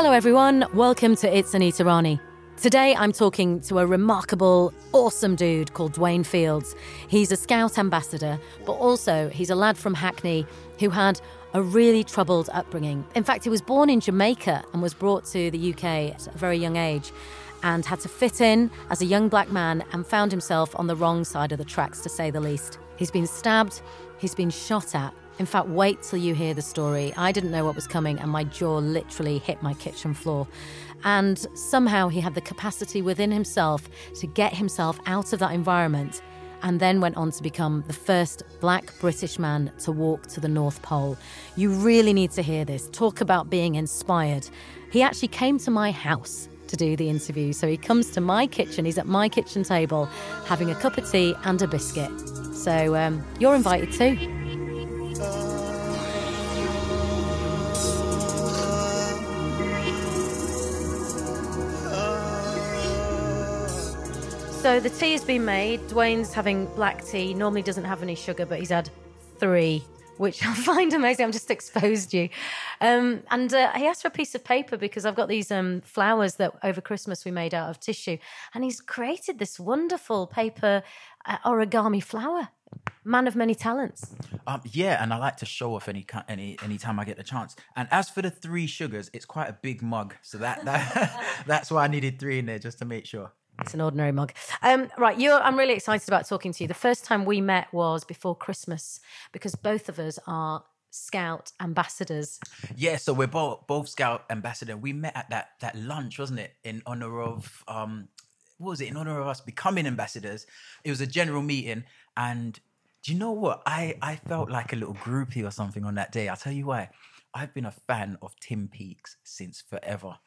Hello, everyone. Welcome to It's Anita Rani. Today, I'm talking to a remarkable, awesome dude called Dwayne Fields. He's a Scout ambassador, but also he's a lad from Hackney who had a really troubled upbringing. In fact, he was born in Jamaica and was brought to the UK at a very young age and had to fit in as a young black man and found himself on the wrong side of the tracks, to say the least. He's been stabbed, he's been shot at. In fact, wait till you hear the story. I didn't know what was coming, and my jaw literally hit my kitchen floor. And somehow he had the capacity within himself to get himself out of that environment and then went on to become the first black British man to walk to the North Pole. You really need to hear this. Talk about being inspired. He actually came to my house to do the interview. So he comes to my kitchen, he's at my kitchen table having a cup of tea and a biscuit. So um, you're invited too. So the tea has been made. Dwayne's having black tea. Normally doesn't have any sugar, but he's had three, which I find amazing. I'm just exposed you. Um, and uh, he asked for a piece of paper because I've got these um, flowers that over Christmas we made out of tissue, and he's created this wonderful paper uh, origami flower. Man of many talents. Um, yeah, and I like to show off any any anytime I get the chance. And as for the three sugars, it's quite a big mug, so that, that that's why I needed three in there just to make sure. It's an ordinary mug. Um, right, you're, I'm really excited about talking to you. The first time we met was before Christmas because both of us are Scout ambassadors. Yeah, so we're both both Scout ambassador. We met at that that lunch, wasn't it, in honor of um, what was it? In honor of us becoming ambassadors. It was a general meeting, and do you know what? I I felt like a little groupie or something on that day. I'll tell you why. I've been a fan of Tim Peaks since forever,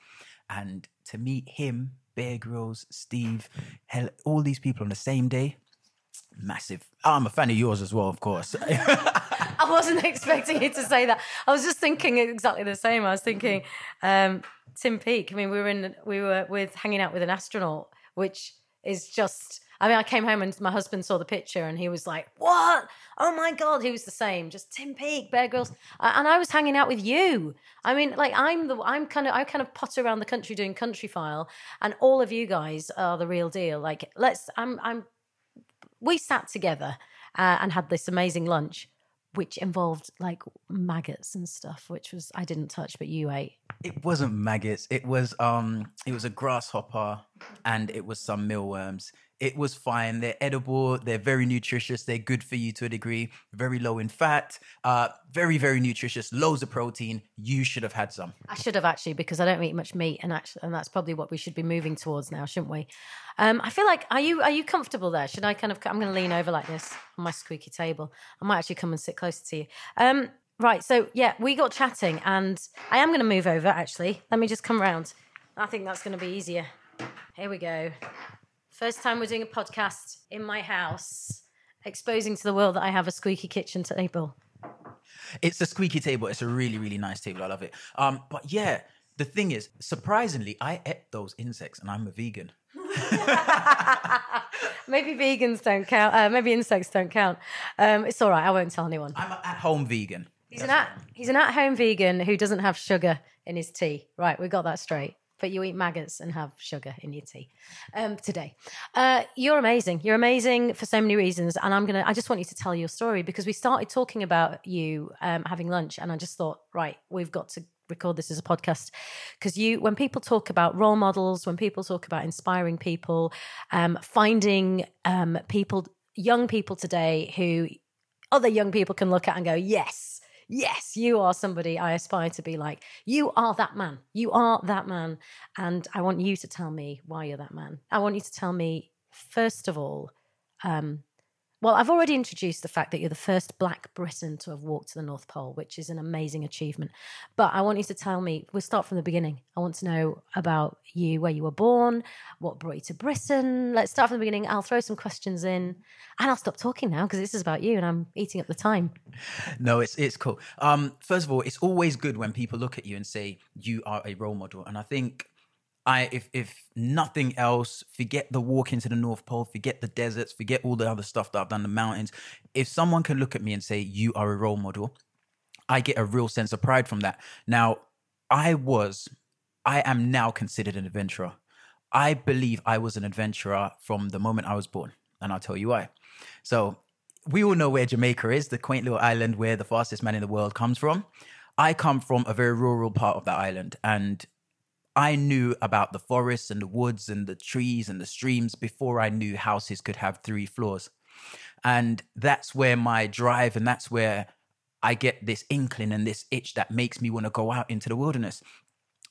and to meet him, Bear Grylls, Steve, hell, all these people on the same day, massive. I'm a fan of yours as well, of course. I wasn't expecting you to say that. I was just thinking exactly the same. I was thinking um, Tim Peake. I mean, we were in, we were with hanging out with an astronaut, which is just. I mean, I came home and my husband saw the picture and he was like, "What? Oh my god!" He was the same, just Tim Peake, Bear Grylls, and I was hanging out with you. I mean, like I'm the I'm kind of I kind of potter around the country doing Countryfile, and all of you guys are the real deal. Like, let's I'm I'm we sat together uh, and had this amazing lunch, which involved like maggots and stuff, which was I didn't touch, but you ate. it wasn't maggots. It was um, it was a grasshopper, and it was some mealworms. It was fine. They're edible. They're very nutritious. They're good for you to a degree. Very low in fat. Uh, very very nutritious. Loads of protein. You should have had some. I should have actually because I don't eat much meat, and actually, and that's probably what we should be moving towards now, shouldn't we? Um, I feel like are you are you comfortable there? Should I kind of? I'm going to lean over like this on my squeaky table. I might actually come and sit closer to you. Um, right. So yeah, we got chatting, and I am going to move over. Actually, let me just come round. I think that's going to be easier. Here we go. First time we're doing a podcast in my house, exposing to the world that I have a squeaky kitchen table. It's a squeaky table. It's a really, really nice table. I love it. Um, but yeah, the thing is, surprisingly, I ate those insects and I'm a vegan. maybe vegans don't count. Uh, maybe insects don't count. Um, it's all right. I won't tell anyone. I'm an at-home vegan. He's an at he's an at home vegan who doesn't have sugar in his tea. Right, we got that straight. But you eat maggots and have sugar in your tea um, today. Uh, you're amazing. You're amazing for so many reasons, and I'm gonna. I just want you to tell your story because we started talking about you um, having lunch, and I just thought, right, we've got to record this as a podcast because you, when people talk about role models, when people talk about inspiring people, um, finding um, people, young people today who other young people can look at and go, yes, yes, you are somebody I aspire to be like. You are that man. You are that man. And I want you to tell me why you're that man. I want you to tell me, first of all, um, well, I've already introduced the fact that you're the first black Briton to have walked to the North Pole, which is an amazing achievement. But I want you to tell me, we'll start from the beginning. I want to know about you, where you were born, what brought you to Britain. Let's start from the beginning. I'll throw some questions in and I'll stop talking now because this is about you and I'm eating up the time. No, it's it's cool. Um, first of all, it's always good when people look at you and say you are a role model, and I think I if if nothing else, forget the walk into the North Pole, forget the deserts, forget all the other stuff that I've done, the mountains. If someone can look at me and say you are a role model, I get a real sense of pride from that. Now, I was, I am now considered an adventurer. I believe I was an adventurer from the moment I was born, and I'll tell you why. So, we all know where Jamaica is, the quaint little island where the fastest man in the world comes from. I come from a very rural part of that island, and I knew about the forests and the woods and the trees and the streams before I knew houses could have three floors. And that's where my drive and that's where I get this inkling and this itch that makes me want to go out into the wilderness.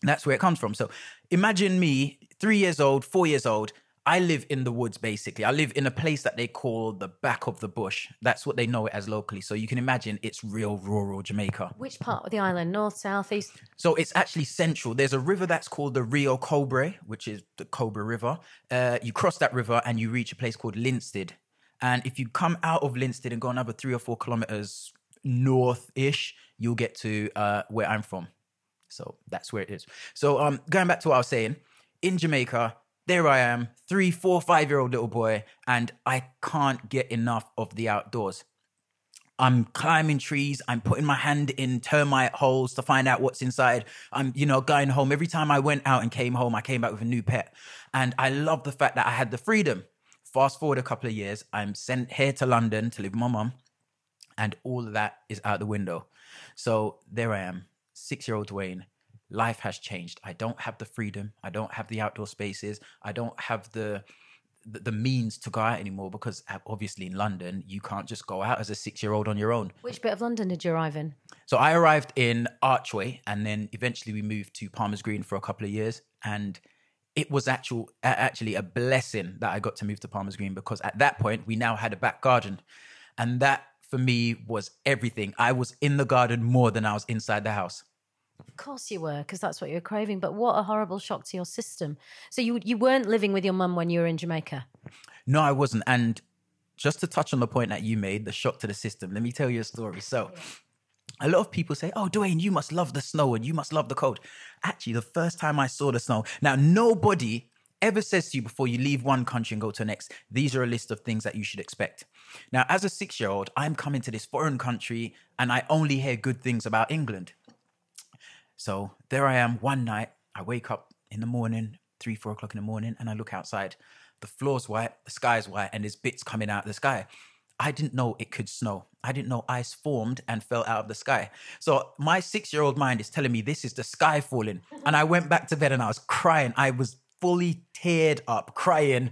That's where it comes from. So imagine me, three years old, four years old. I live in the woods basically. I live in a place that they call the back of the bush. That's what they know it as locally. So you can imagine it's real rural Jamaica. Which part of the island? North, south, east? So it's actually central. There's a river that's called the Rio Cobre, which is the Cobra River. Uh, you cross that river and you reach a place called Linstead. And if you come out of Linstead and go another three or four kilometers north-ish, you'll get to uh, where I'm from. So that's where it is. So um, going back to what I was saying, in Jamaica, there I am, three, four, five-year-old little boy, and I can't get enough of the outdoors. I'm climbing trees. I'm putting my hand in termite holes to find out what's inside. I'm, you know, going home. Every time I went out and came home, I came back with a new pet. And I love the fact that I had the freedom. Fast forward a couple of years, I'm sent here to London to live with my mum, and all of that is out the window. So there I am, six year old Dwayne. Life has changed. I don't have the freedom. I don't have the outdoor spaces. I don't have the the, the means to go out anymore because uh, obviously in London you can't just go out as a six year old on your own. Which bit of London did you arrive in? So I arrived in Archway, and then eventually we moved to Palmer's Green for a couple of years, and it was actual actually a blessing that I got to move to Palmer's Green because at that point we now had a back garden, and that for me was everything. I was in the garden more than I was inside the house. Of course you were, because that's what you were craving. But what a horrible shock to your system. So you you weren't living with your mum when you were in Jamaica. No, I wasn't. And just to touch on the point that you made, the shock to the system, let me tell you a story. So, a lot of people say, Oh, Dwayne, you must love the snow and you must love the cold. Actually, the first time I saw the snow, now, nobody ever says to you before you leave one country and go to the next, these are a list of things that you should expect. Now, as a six year old, I'm coming to this foreign country and I only hear good things about England. So there I am one night. I wake up in the morning, three, four o'clock in the morning, and I look outside. The floor's white, the sky's white, and there's bits coming out of the sky. I didn't know it could snow. I didn't know ice formed and fell out of the sky. So my six year old mind is telling me this is the sky falling. And I went back to bed and I was crying. I was fully teared up, crying.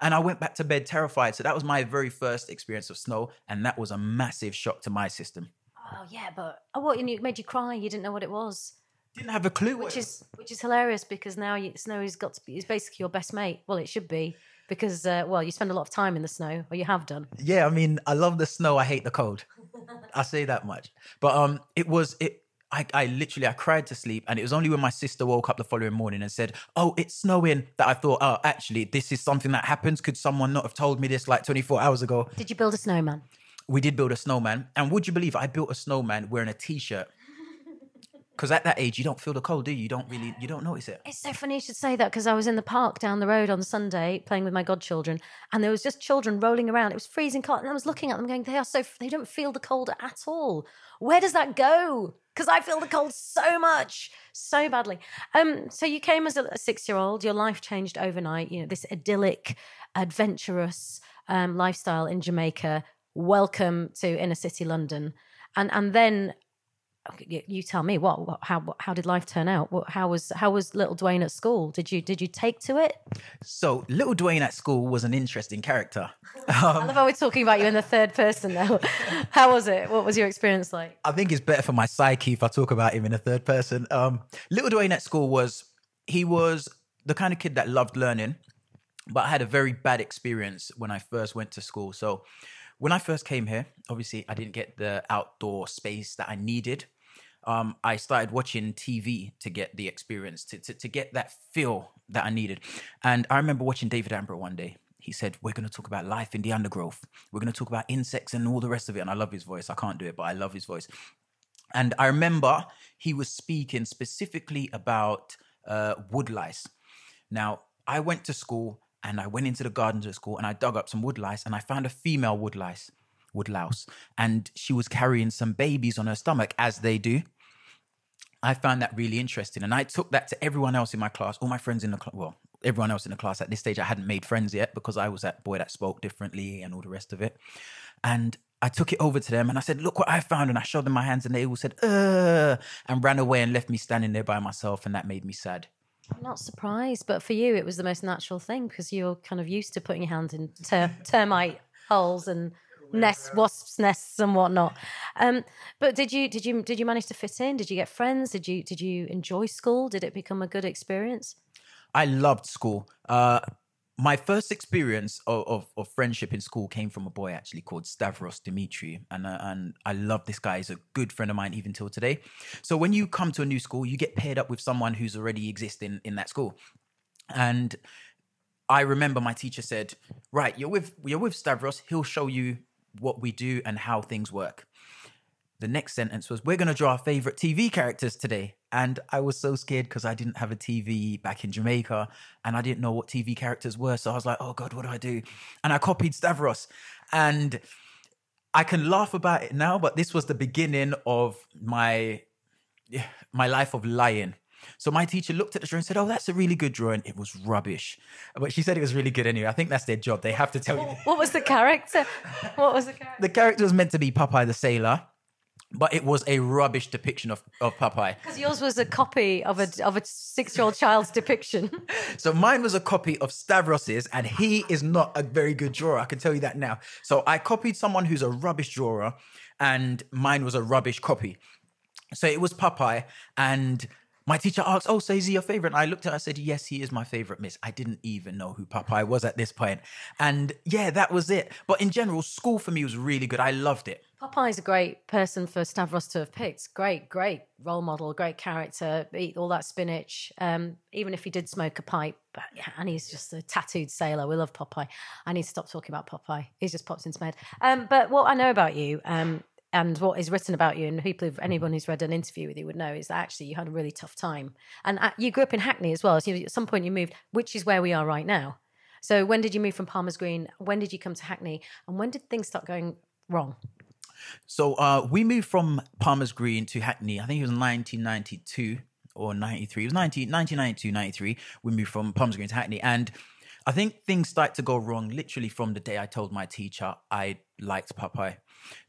And I went back to bed terrified. So that was my very first experience of snow. And that was a massive shock to my system. Oh yeah, but oh, what? And it made you cry. You didn't know what it was, Didn't have a clue. which is which is hilarious because now you, snow has got to be. It's basically your best mate. Well, it should be because uh, well, you spend a lot of time in the snow, or you have done. yeah i mean i love the snow i hate the cold i say that much but um it was it I, I literally I cried to sleep and it was only when my sister woke up the following morning and said, "Oh, it's snowing," that I thought, "Oh, actually, this is something that happens. Could someone not have told me this like 24 hours ago?" Did you build a snowman? We did build a snowman, and would you believe I built a snowman wearing a t-shirt? Because at that age, you don't feel the cold, do you? You don't really, you don't notice it. It's so funny you should say that because I was in the park down the road on Sunday playing with my godchildren, and there was just children rolling around. It was freezing cold, and I was looking at them, going, "They are so they don't feel the cold at all. Where does that go? Because I feel the cold so much, so badly." Um, so you came as a, a six-year-old. Your life changed overnight. You know this idyllic, adventurous um, lifestyle in Jamaica. Welcome to inner city London, and and then you, you tell me what, what how what, how did life turn out? What, how was how was little Dwayne at school? Did you did you take to it? So little Dwayne at school was an interesting character. I love how we're talking about you in the third person now. how was it? What was your experience like? I think it's better for my psyche if I talk about him in a third person. Um, little Dwayne at school was he was the kind of kid that loved learning, but I had a very bad experience when I first went to school. So when I first came here, obviously I didn't get the outdoor space that I needed. Um, I started watching TV to get the experience, to, to, to get that feel that I needed. And I remember watching David Attenborough one day. He said, We're going to talk about life in the undergrowth. We're going to talk about insects and all the rest of it. And I love his voice. I can't do it, but I love his voice. And I remember he was speaking specifically about uh, wood lice. Now, I went to school and I went into the gardens at school and I dug up some wood lice and I found a female wood lice, wood louse, and she was carrying some babies on her stomach, as they do. I found that really interesting, and I took that to everyone else in my class, all my friends in the class. Well, everyone else in the class at this stage, I hadn't made friends yet because I was that boy that spoke differently and all the rest of it. And I took it over to them and I said, "Look what I found," and I showed them my hands, and they all said, "Uh," and ran away and left me standing there by myself, and that made me sad. I'm not surprised, but for you, it was the most natural thing because you're kind of used to putting your hands in ter- termite holes and nests, wasps' nests, and whatnot. Um, but did you did you did you manage to fit in? Did you get friends? Did you did you enjoy school? Did it become a good experience? I loved school. Uh, my first experience of, of, of friendship in school came from a boy actually called Stavros Dimitri, and uh, and I love this guy. He's a good friend of mine even till today. So when you come to a new school, you get paired up with someone who's already existing in that school, and I remember my teacher said, "Right, you're with you're with Stavros. He'll show you what we do and how things work." The next sentence was, "We're going to draw our favorite TV characters today." And I was so scared because I didn't have a TV back in Jamaica and I didn't know what TV characters were. So I was like, "Oh God, what do I do?" And I copied Stavros, and I can laugh about it now, but this was the beginning of my my life of lying. So my teacher looked at the drawing and said, "Oh, that's a really good drawing." It was rubbish, but she said it was really good anyway. I think that's their job; they have to tell you. What was the character? What was the character? The character was meant to be Popeye the sailor, but it was a rubbish depiction of, of Popeye. Because yours was a copy of a of a six year old child's depiction. So mine was a copy of Stavros's, and he is not a very good drawer. I can tell you that now. So I copied someone who's a rubbish drawer, and mine was a rubbish copy. So it was Popeye, and my teacher asked, "Oh, so is he your favorite?" And I looked at her, I said, "Yes, he is my favorite, Miss." I didn't even know who Popeye was at this point, and yeah, that was it. But in general, school for me was really good. I loved it. Popeye's a great person for Stavros to have picked. Great, great role model, great character. Eat all that spinach. Um, even if he did smoke a pipe, yeah, and he's just a tattooed sailor. We love Popeye. I need to stop talking about Popeye. He's just popped into my head. Um, but what I know about you, um, and what is written about you, and people, who've, anyone who's read an interview with you would know, is that actually you had a really tough time, and uh, you grew up in Hackney as well. So you- at some point you moved, which is where we are right now. So when did you move from Palmer's Green? When did you come to Hackney? And when did things start going wrong? So uh, we moved from Palmer's Green to Hackney. I think it was 1992 or 93. It was 90, 1992, 93. We moved from Palmer's Green to Hackney. And I think things started to go wrong literally from the day I told my teacher I liked Popeye.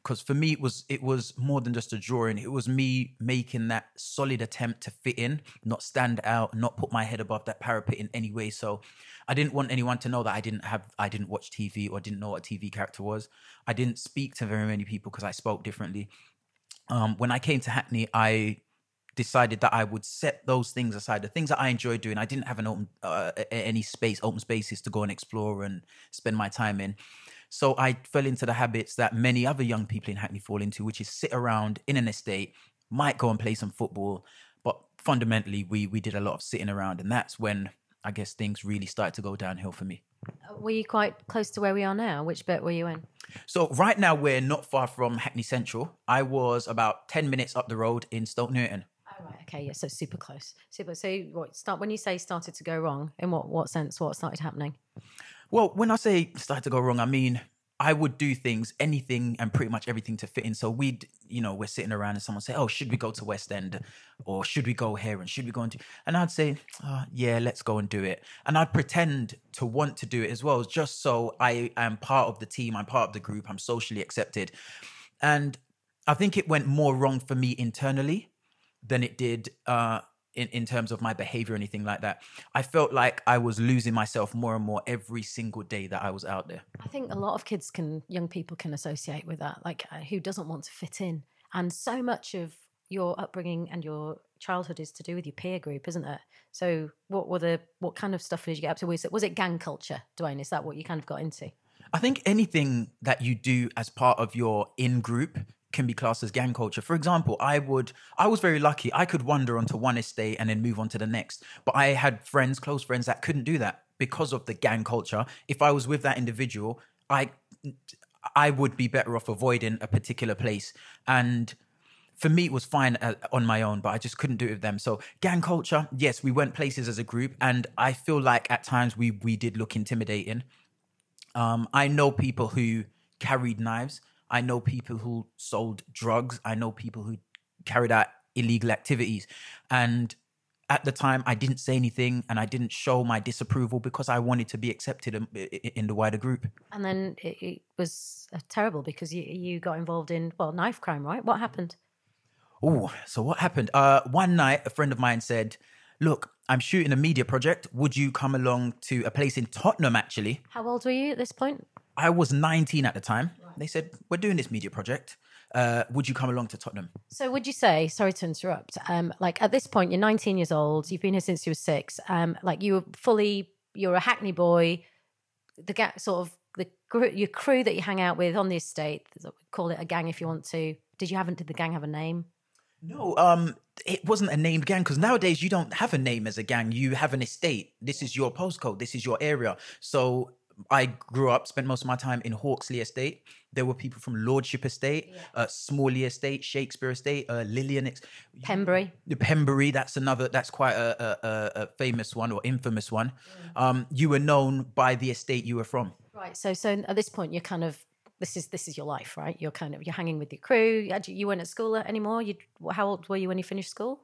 Because for me, it was it was more than just a drawing. It was me making that solid attempt to fit in, not stand out, not put my head above that parapet in any way. So I didn't want anyone to know that I didn't have I didn't watch TV or didn't know what a TV character was. I didn't speak to very many people because I spoke differently. Um, when I came to Hackney, I decided that I would set those things aside. The things that I enjoyed doing, I didn't have an open uh, any space, open spaces to go and explore and spend my time in. So I fell into the habits that many other young people in Hackney fall into, which is sit around in an estate, might go and play some football, but fundamentally we we did a lot of sitting around, and that's when I guess things really started to go downhill for me. Uh, were you quite close to where we are now? Which bit were you in? So right now we're not far from Hackney Central. I was about ten minutes up the road in Stoke Newington. Oh, right, okay, yeah, so super close. Super. So what start when you say started to go wrong, in what what sense? What started happening? Well, when I say started to go wrong, I mean I would do things, anything and pretty much everything to fit in. So we'd, you know, we're sitting around and someone say, "Oh, should we go to West End, or should we go here, and should we go into?" And I'd say, oh, "Yeah, let's go and do it." And I'd pretend to want to do it as well, just so I am part of the team, I'm part of the group, I'm socially accepted. And I think it went more wrong for me internally than it did uh, in, in terms of my behavior or anything like that. I felt like I was losing myself more and more every single day that I was out there. I think a lot of kids can, young people can associate with that, like uh, who doesn't want to fit in. And so much of your upbringing and your childhood is to do with your peer group, isn't it? So, what were the what kind of stuff did you get up to? Was it was it gang culture, Dwayne? Is that what you kind of got into? I think anything that you do as part of your in group can be classed as gang culture. For example, I would I was very lucky. I could wander onto one estate and then move on to the next. But I had friends, close friends that couldn't do that because of the gang culture. If I was with that individual, I I would be better off avoiding a particular place and for me, it was fine uh, on my own, but I just couldn't do it with them. So gang culture, yes, we went places as a group, and I feel like at times we we did look intimidating. Um, I know people who carried knives. I know people who sold drugs. I know people who carried out illegal activities. And at the time, I didn't say anything and I didn't show my disapproval because I wanted to be accepted in, in the wider group. And then it, it was uh, terrible because you you got involved in well knife crime, right? What happened? Oh, so what happened? Uh, one night, a friend of mine said, Look, I'm shooting a media project. Would you come along to a place in Tottenham, actually? How old were you at this point? I was 19 at the time. They said, We're doing this media project. Uh, would you come along to Tottenham? So, would you say, sorry to interrupt, um, like at this point, you're 19 years old, you've been here since you were six, um, like you were fully, you're a Hackney boy, the ga- sort of the gr- your crew that you hang out with on the estate, call it a gang if you want to. Did you haven't, did the gang have a name? No, um, it wasn't a named gang because nowadays you don't have a name as a gang. You have an estate. This is your postcode. This is your area. So I grew up, spent most of my time in Hawksley Estate. There were people from Lordship Estate, uh, Smalley Estate, Shakespeare Estate, uh, Lillian, Ex- Pembury. the Pembury. That's another. That's quite a, a, a, famous one or infamous one. Um, you were known by the estate you were from. Right. So, so at this point, you're kind of this is this is your life, right? You're kind of you're hanging with your crew. You, you weren't at school anymore. You how old were you when you finished school?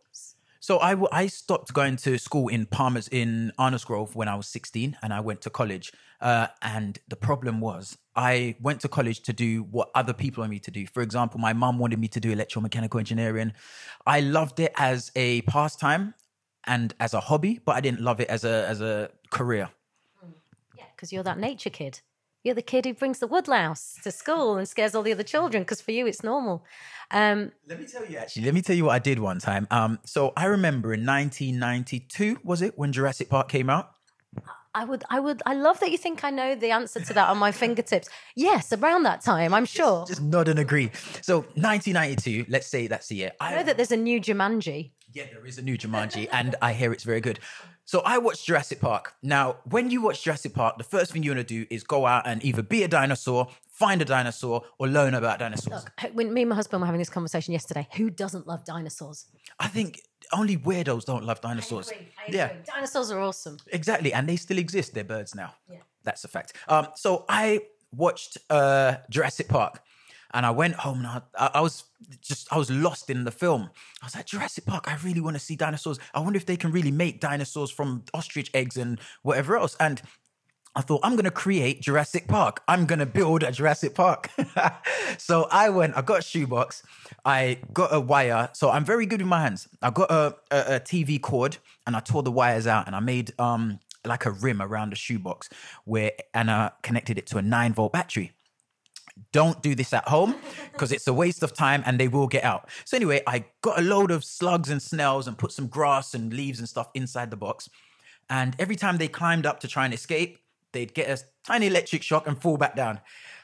So I, w- I stopped going to school in Palmer's in Arnos Grove when I was 16 and I went to college. Uh, and the problem was I went to college to do what other people wanted me to do. For example, my mum wanted me to do electromechanical engineering. I loved it as a pastime and as a hobby, but I didn't love it as a as a career. Yeah, because you're that nature kid. You're the kid who brings the woodlouse to school and scares all the other children. Because for you, it's normal. Um, Let me tell you actually. Let me tell you what I did one time. Um, so I remember in 1992 was it when Jurassic Park came out? I would, I would, I love that you think I know the answer to that on my fingertips. Yes, around that time, I'm sure. Just nod and agree. So 1992, let's say that's the year. I know that there's a new Jumanji. Yeah, there is a new Jumanji, and I hear it's very good. So I watched Jurassic Park. Now, when you watch Jurassic Park, the first thing you want to do is go out and either be a dinosaur, find a dinosaur, or learn about dinosaurs. When me and my husband were having this conversation yesterday, who doesn't love dinosaurs? I think only weirdos don't love dinosaurs. Yeah, Dinosaurs are awesome. exactly, and they still exist. They're birds now. Yeah, that's a fact. Um, so I watched uh, Jurassic Park, and I went home and I, I was just I was lost in the film. I was like Jurassic Park. I really want to see dinosaurs. I wonder if they can really make dinosaurs from ostrich eggs and whatever else. And I thought I'm gonna create Jurassic Park. I'm gonna build a Jurassic Park. so I went. I got a shoebox. I got a wire. So I'm very good with my hands. I got a, a, a TV cord and I tore the wires out and I made um like a rim around the shoebox where and I connected it to a nine volt battery. Don't do this at home because it's a waste of time and they will get out. So anyway, I got a load of slugs and snails and put some grass and leaves and stuff inside the box. And every time they climbed up to try and escape, they'd get a tiny electric shock and fall back down.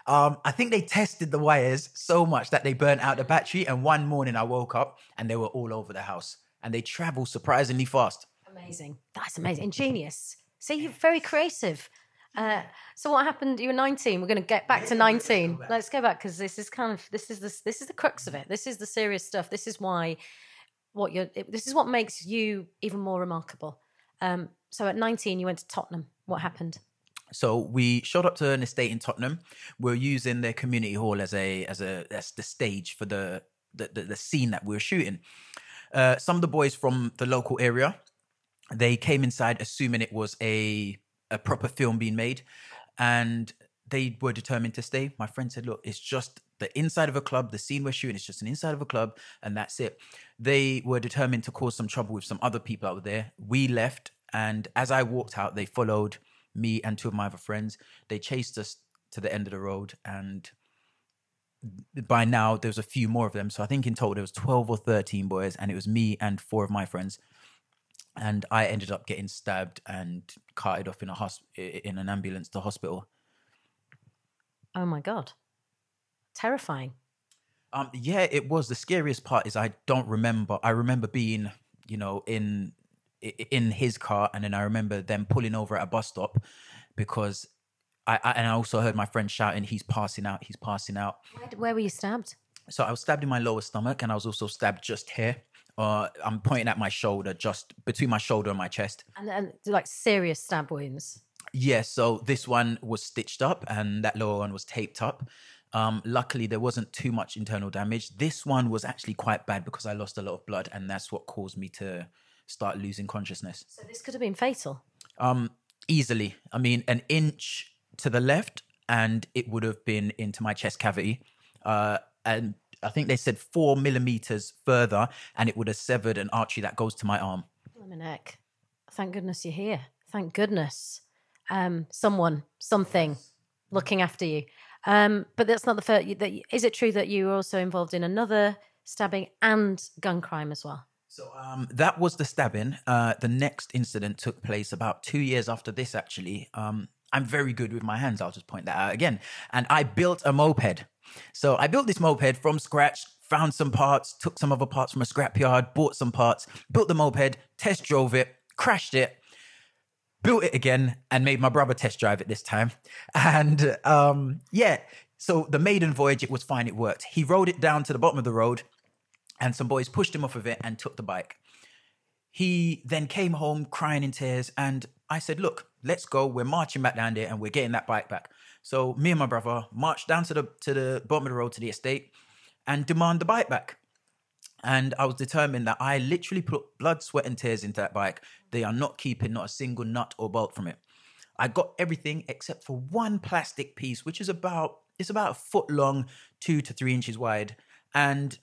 Um, I think they tested the wires so much that they burnt out the battery. And one morning I woke up and they were all over the house and they travel surprisingly fast. Amazing. That's amazing. Ingenious. See, you're very creative. Uh, so what happened? You were 19. We're going to get back to 19. Let's go back because this is kind of this is the this is the crux of it. This is the serious stuff. This is why what you're. it- This is what makes you even more remarkable. Um, so at 19, you went to Tottenham. What happened? So we showed up to an estate in Tottenham. We are using their community hall as a as a as the stage for the the, the, the scene that we were shooting. Uh, some of the boys from the local area, they came inside assuming it was a a proper film being made, and they were determined to stay. My friend said, "Look, it's just the inside of a club. The scene we're shooting is just an inside of a club, and that's it." They were determined to cause some trouble with some other people out there. We left, and as I walked out, they followed me and two of my other friends. They chased us to the end of the road, and by now there was a few more of them. So I think in total there was twelve or thirteen boys, and it was me and four of my friends. And I ended up getting stabbed and carted off in a hosp- in an ambulance to hospital. Oh my God. Terrifying. Um, yeah, it was. The scariest part is I don't remember. I remember being, you know, in in his car, and then I remember them pulling over at a bus stop because I, I and I also heard my friend shouting, "He's passing out! He's passing out!" Where, where were you stabbed? So I was stabbed in my lower stomach, and I was also stabbed just here. Uh, I'm pointing at my shoulder, just between my shoulder and my chest. And, and like serious stab wounds. Yeah, so this one was stitched up and that lower one was taped up. Um, luckily, there wasn't too much internal damage. This one was actually quite bad because I lost a lot of blood, and that's what caused me to start losing consciousness. So this could have been fatal. Um, easily. I mean, an inch to the left, and it would have been into my chest cavity. Uh, and I think they said four millimeters further, and it would have severed an artery that goes to my arm. Limerick. Thank goodness you're here. Thank goodness. Um, someone, something, looking after you. Um, but that's not the first. That is it true that you were also involved in another stabbing and gun crime as well? So um, that was the stabbing. Uh, the next incident took place about two years after this, actually. Um, I'm very good with my hands. I'll just point that out again. And I built a moped. So I built this moped from scratch, found some parts, took some other parts from a scrapyard, bought some parts, built the moped, test drove it, crashed it, built it again, and made my brother test drive it this time. And um, yeah, so the maiden voyage, it was fine, it worked. He rode it down to the bottom of the road, and some boys pushed him off of it and took the bike. He then came home crying in tears, and I said, "Look, let's go. We're marching back down there, and we're getting that bike back." So me and my brother marched down to the to the bottom of the road to the estate and demand the bike back. And I was determined that I literally put blood, sweat, and tears into that bike. They are not keeping not a single nut or bolt from it. I got everything except for one plastic piece, which is about it's about a foot long, two to three inches wide, and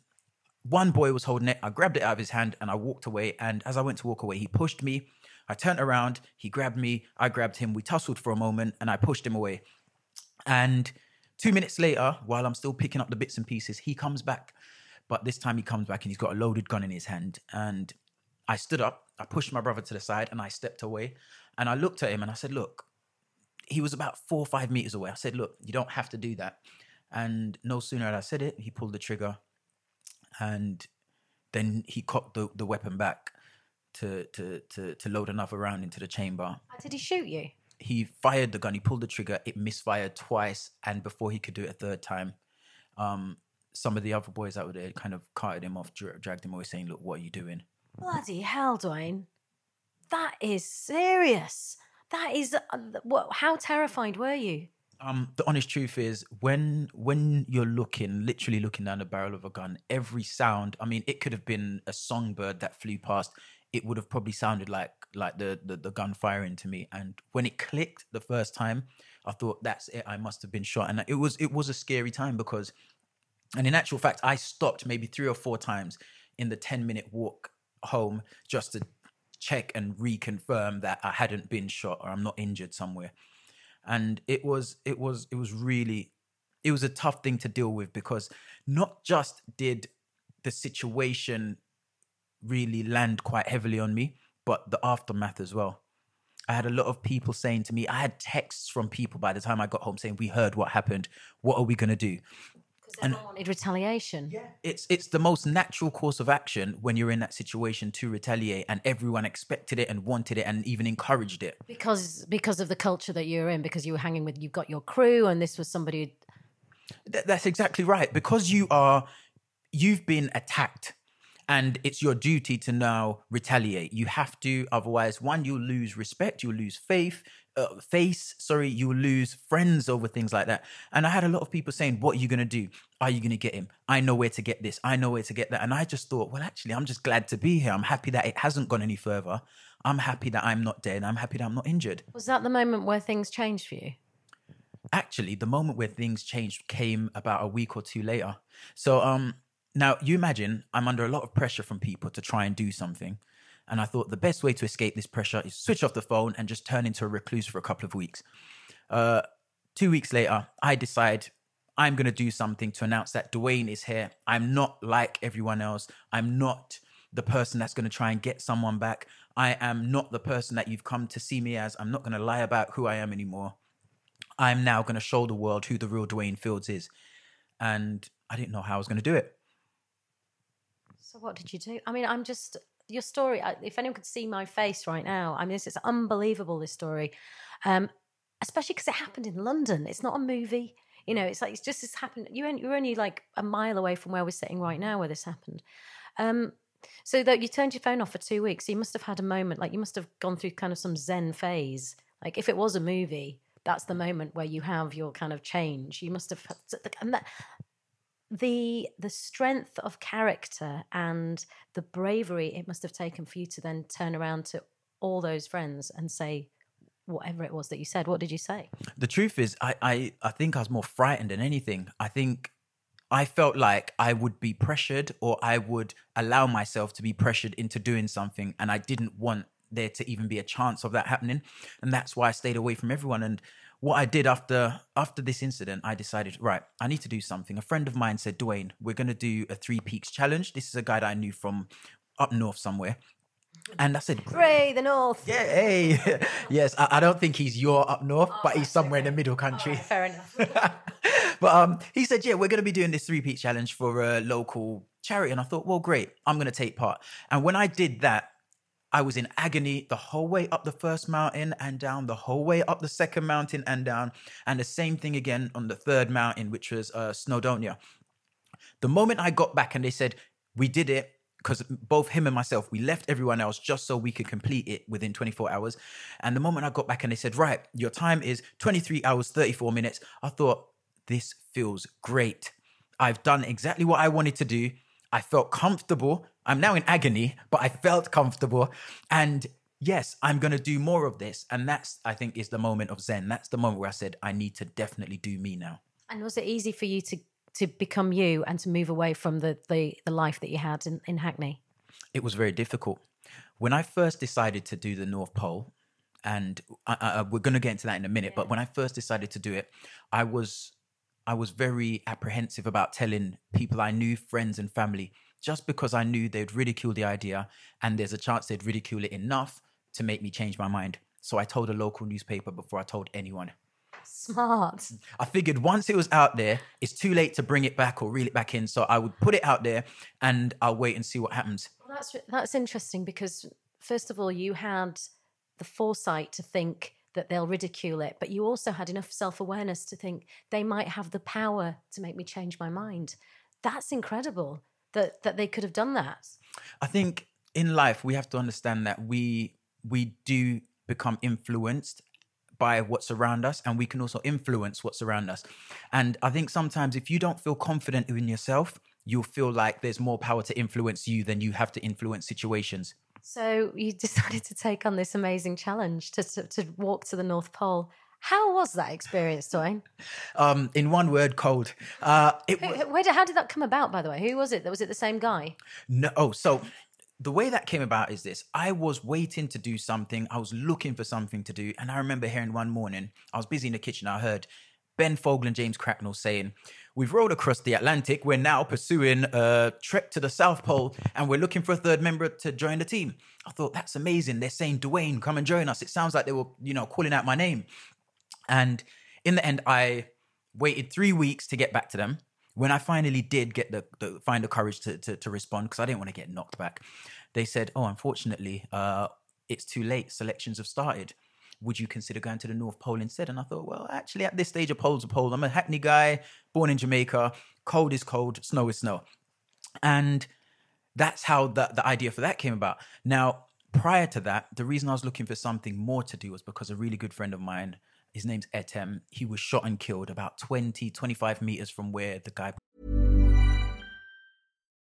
one boy was holding it. I grabbed it out of his hand and I walked away. And as I went to walk away, he pushed me. I turned around. He grabbed me. I grabbed him. We tussled for a moment and I pushed him away. And two minutes later, while I'm still picking up the bits and pieces, he comes back. But this time he comes back and he's got a loaded gun in his hand. And I stood up. I pushed my brother to the side and I stepped away. And I looked at him and I said, Look, he was about four or five meters away. I said, Look, you don't have to do that. And no sooner had I said it, he pulled the trigger and then he cocked the, the weapon back to, to to to load another round into the chamber. Did he shoot you? He fired the gun. He pulled the trigger. It misfired twice, and before he could do it a third time, um, some of the other boys out there kind of carted him off, dra- dragged him away, saying, "Look, what are you doing?" Bloody hell, Dwayne. That is serious. That is uh, what? How terrified were you? Um, the honest truth is, when when you're looking, literally looking down the barrel of a gun, every sound. I mean, it could have been a songbird that flew past. It would have probably sounded like like the, the the gun firing to me. And when it clicked the first time, I thought, "That's it. I must have been shot." And it was it was a scary time because, and in actual fact, I stopped maybe three or four times in the ten minute walk home just to check and reconfirm that I hadn't been shot or I'm not injured somewhere and it was it was it was really it was a tough thing to deal with because not just did the situation really land quite heavily on me but the aftermath as well. I had a lot of people saying to me i had texts from people by the time i got home saying we heard what happened. What are we going to do Because everyone wanted retaliation. yeah. It's it's the most natural course of action when you're in that situation to retaliate and everyone expected it and wanted it and even encouraged it. Because because of the culture that you're in, because you were hanging with, you've got your crew, and this was somebody. Th- that's exactly right. Because you are you've been attacked and it's your duty to now retaliate. You have to, otherwise, one, you'll lose respect, you'll lose faith, uh, face. Sorry, you'll lose friends over things like that. And I had a lot of people saying, "What are you gonna do? Are you gonna get him? I know where to get this. I know where to get that." And I just thought, well, actually, I'm just glad to be here. I'm happy that it hasn't gone any further. I'm happy that I'm not dead. I'm happy that I'm not injured. Was that the moment where things changed for you? actually the moment where things changed came about a week or two later so um now you imagine i'm under a lot of pressure from people to try and do something and i thought the best way to escape this pressure is switch off the phone and just turn into a recluse for a couple of weeks. Uh two weeks later i decide i'm going to do something to announce that dwayne is here. I'm not like everyone else. I'm not the person that's going to try and get someone back. I am not the person that you've come to see me as. I'm not going to lie about who i am anymore. I'm now going to show the world who the real Dwayne Fields is. And I didn't know how I was going to do it. What did you do? I mean, I'm just your story. If anyone could see my face right now, I mean, this is unbelievable. This story, um, especially because it happened in London. It's not a movie. You know, it's like it's just this happened. You you're only like a mile away from where we're sitting right now, where this happened. Um, so that you turned your phone off for two weeks. So you must have had a moment, like you must have gone through kind of some Zen phase. Like if it was a movie, that's the moment where you have your kind of change. You must have, and that the the strength of character and the bravery it must have taken for you to then turn around to all those friends and say whatever it was that you said. What did you say? The truth is, I, I, I think I was more frightened than anything. I think I felt like I would be pressured or I would allow myself to be pressured into doing something. And I didn't want there to even be a chance of that happening. And that's why I stayed away from everyone. And what I did after after this incident, I decided, right, I need to do something. A friend of mine said, Dwayne, we're gonna do a three peaks challenge. This is a guy that I knew from up north somewhere. And I said, Hooray, the North. yeah, hey. yes, I, I don't think he's your up north, but he's somewhere in the middle country. Fair enough. but um, he said, yeah, we're going to be doing this three peaks challenge for a local charity. And I thought, well, great, I'm going to take part. And when I did that, I was in agony the whole way up the first mountain and down, the whole way up the second mountain and down. And the same thing again on the third mountain, which was uh, Snowdonia. The moment I got back and they said, we did it, because both him and myself, we left everyone else just so we could complete it within 24 hours. And the moment I got back and they said, right, your time is 23 hours, 34 minutes, I thought, this feels great. I've done exactly what I wanted to do. I felt comfortable. I'm now in agony, but I felt comfortable. And yes, I'm going to do more of this. And that's, I think, is the moment of Zen. That's the moment where I said, I need to definitely do me now. And was it easy for you to to become you and to move away from the the, the life that you had in, in Hackney? it was very difficult. When I first decided to do the North Pole, and I, I, we're going to get into that in a minute, but when I first decided to do it, I was I was very apprehensive about telling people I knew, friends and family, just because I knew they'd ridicule the idea, and there's a chance they'd ridicule it enough to make me change my mind. So I told a local newspaper before I told anyone. Smart. I figured once it was out there, it's too late to bring it back or reel it back in. So I would put it out there and I'll wait and see what happens. Well, that's that's interesting because first of all, you had the foresight to think that they'll ridicule it, but you also had enough self awareness to think they might have the power to make me change my mind. That's incredible that that they could have done that. I think in life we have to understand that we we do become influenced by what's around us and we can also influence what's around us. And I think sometimes if you don't feel confident in yourself, you'll feel like there's more power to influence you than you have to influence situations. So you decided to take on this amazing challenge to to, to walk to the North Pole. How was that experience, Dwayne? Um, in one word, cold. Uh, it Who- who- Where did, how did that come about, by the way? Who was it? Was it the same guy? No, oh, so the way that came about is this. I was waiting to do something. I was looking for something to do. And I remember hearing one morning, I was busy in the kitchen. I heard Ben Fogle and James Cracknell saying, We've rowed across the Atlantic. We're now pursuing a trek to the South Pole and we're looking for a third member to join the team. I thought, that's amazing. They're saying, Dwayne, come and join us. It sounds like they were, you know, calling out my name. And in the end, I waited three weeks to get back to them. When I finally did get the, the find the courage to to, to respond, because I didn't want to get knocked back, they said, "Oh, unfortunately, uh, it's too late. Selections have started. Would you consider going to the North Pole instead?" And I thought, well, actually, at this stage, a pole's a pole. I'm a Hackney guy, born in Jamaica. Cold is cold, snow is snow. And that's how the, the idea for that came about. Now, prior to that, the reason I was looking for something more to do was because a really good friend of mine, his name's Etem, he was shot and killed about 20, 25 meters from where the guy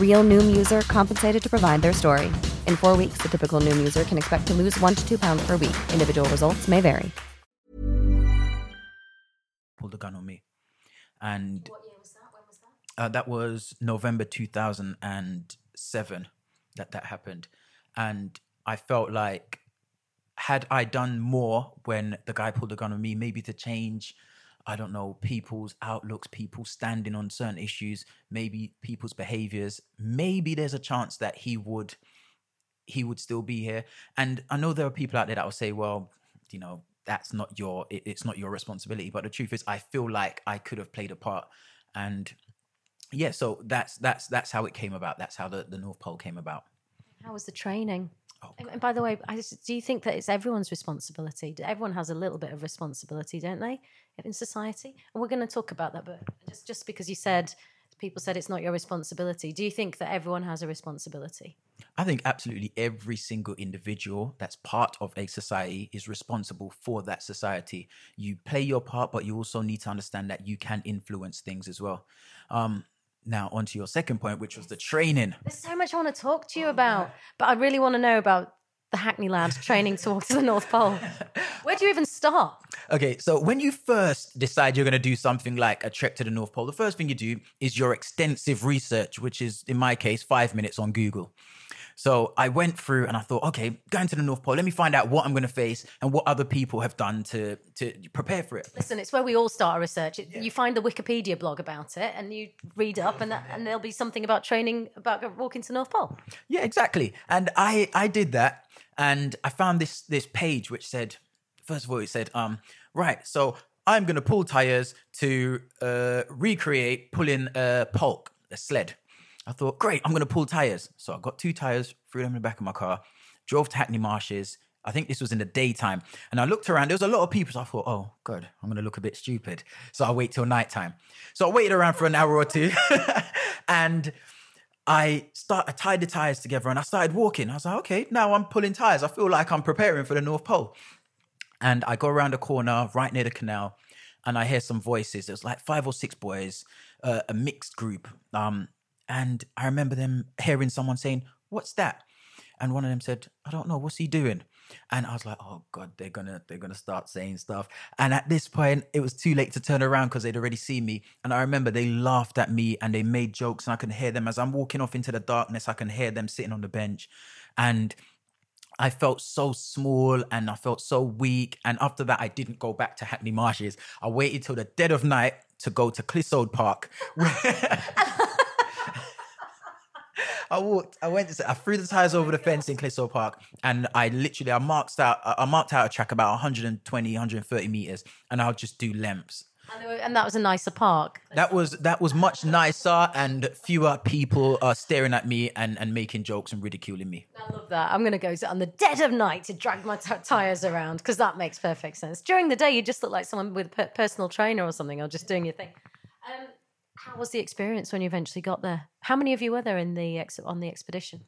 Real Noom user compensated to provide their story. In four weeks, the typical Noom user can expect to lose one to two pounds per week. Individual results may vary. pulled a gun on me. And that? Was? Uh, that was November 2007 that that happened. And I felt like had I done more when the guy pulled a gun on me, maybe to change, I don't know, people's outlooks, people standing on certain issues, maybe people's behaviors, maybe there's a chance that he would he would still be here. And I know there are people out there that will say, well, you know, that's not your it, it's not your responsibility. But the truth is I feel like I could have played a part. And yeah, so that's that's that's how it came about. That's how the, the North Pole came about. How was the training? Oh, And- by the way, I just, do you think that it's everyone's responsibility? Everyone has a little bit of responsibility, don't they, in society? And we're going to talk about that, but just just because you said people said it's not your responsibility, do you think that everyone has a responsibility? I think absolutely every single individual that's part of a society is responsible for that society. You play your part, but you also need to understand that you can influence things as well. Um, now, on to your second point, which was the training. There's so much I want to talk to you about, but I really want to know about the Hackney Labs training to walk to the North Pole. Where do you even start? Okay, so when you first decide you're going to do something like a trek to the North Pole, the first thing you do is your extensive research, which is, in my case, five minutes on Google. So I went through and I thought, okay, going to the North Pole, let me find out what I'm going to face and what other people have done to to prepare for it. Listen, it's where we all start our research. It, You find the Wikipedia blog about it, and you read up, and that, and there'll be something about training about walking to the North Pole. Yeah, exactly. And I I did that, and I found this this page which said, first of all, it said, um, right, so I'm going to pull tires to uh, recreate pulling a polk, a sled. I thought, great, I'm going to pull tires. So I got two tires, threw them in the back of my car, drove to Hackney Marshes. I think this was in the daytime. And I looked around, there was a lot of people. So I thought, oh, God, I'm going to look a bit stupid. So I'll wait till nighttime. So I waited around for an hour or two. and I start I tied the tires together and I started walking. I was like, okay, now I'm pulling tires. I feel like I'm preparing for the North Pole. And I go around a corner right near the canal and I hear some voices. It was like five or six boys, uh, a mixed group. Um, and I remember them hearing someone saying, What's that? And one of them said, I don't know, what's he doing? And I was like, oh God, they're gonna they're gonna start saying stuff. And at this point, it was too late to turn around because they'd already seen me. And I remember they laughed at me and they made jokes, and I can hear them as I'm walking off into the darkness. I can hear them sitting on the bench, and I felt so small and I felt so weak. And after that, I didn't go back to Hackney Marshes. I waited till the dead of night to go to Clissold Park. I walked, I went, I threw the tires over the fence in Clissold Park and I literally, I marked out, I marked out a track about 120, 130 meters and I'll just do lengths. And, were- and that was a nicer park. That was that was much nicer and fewer people are staring at me and, and making jokes and ridiculing me. I love that. I'm going to go on the dead of night to drag my t- tires around because that makes perfect sense. During the day, you just look like someone with a per- personal trainer or something, or just doing your thing. Um, how was the experience when you eventually got there? How many of you were there in the ex- on the expedition?